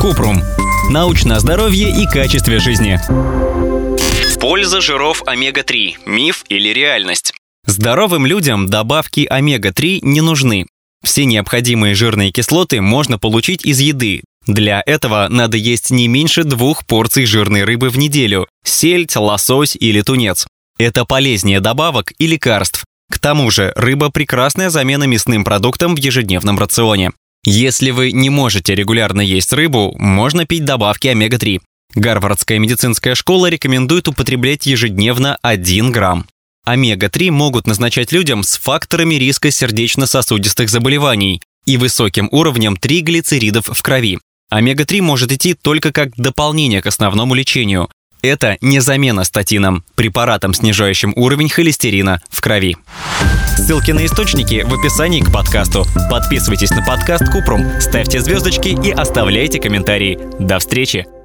Купрум. Научное здоровье и качестве жизни. Польза жиров омега-3. Миф или реальность? Здоровым людям добавки омега-3 не нужны. Все необходимые жирные кислоты можно получить из еды. Для этого надо есть не меньше двух порций жирной рыбы в неделю – сельдь, лосось или тунец. Это полезнее добавок и лекарств. К тому же рыба – прекрасная замена мясным продуктам в ежедневном рационе. Если вы не можете регулярно есть рыбу, можно пить добавки омега-3. Гарвардская медицинская школа рекомендует употреблять ежедневно 1 грамм. Омега-3 могут назначать людям с факторами риска сердечно-сосудистых заболеваний и высоким уровнем триглицеридов в крови. Омега-3 может идти только как дополнение к основному лечению. Это не замена статинам, препаратам, снижающим уровень холестерина в крови. Ссылки на источники в описании к подкасту. Подписывайтесь на подкаст Купрум, ставьте звездочки и оставляйте комментарии. До встречи!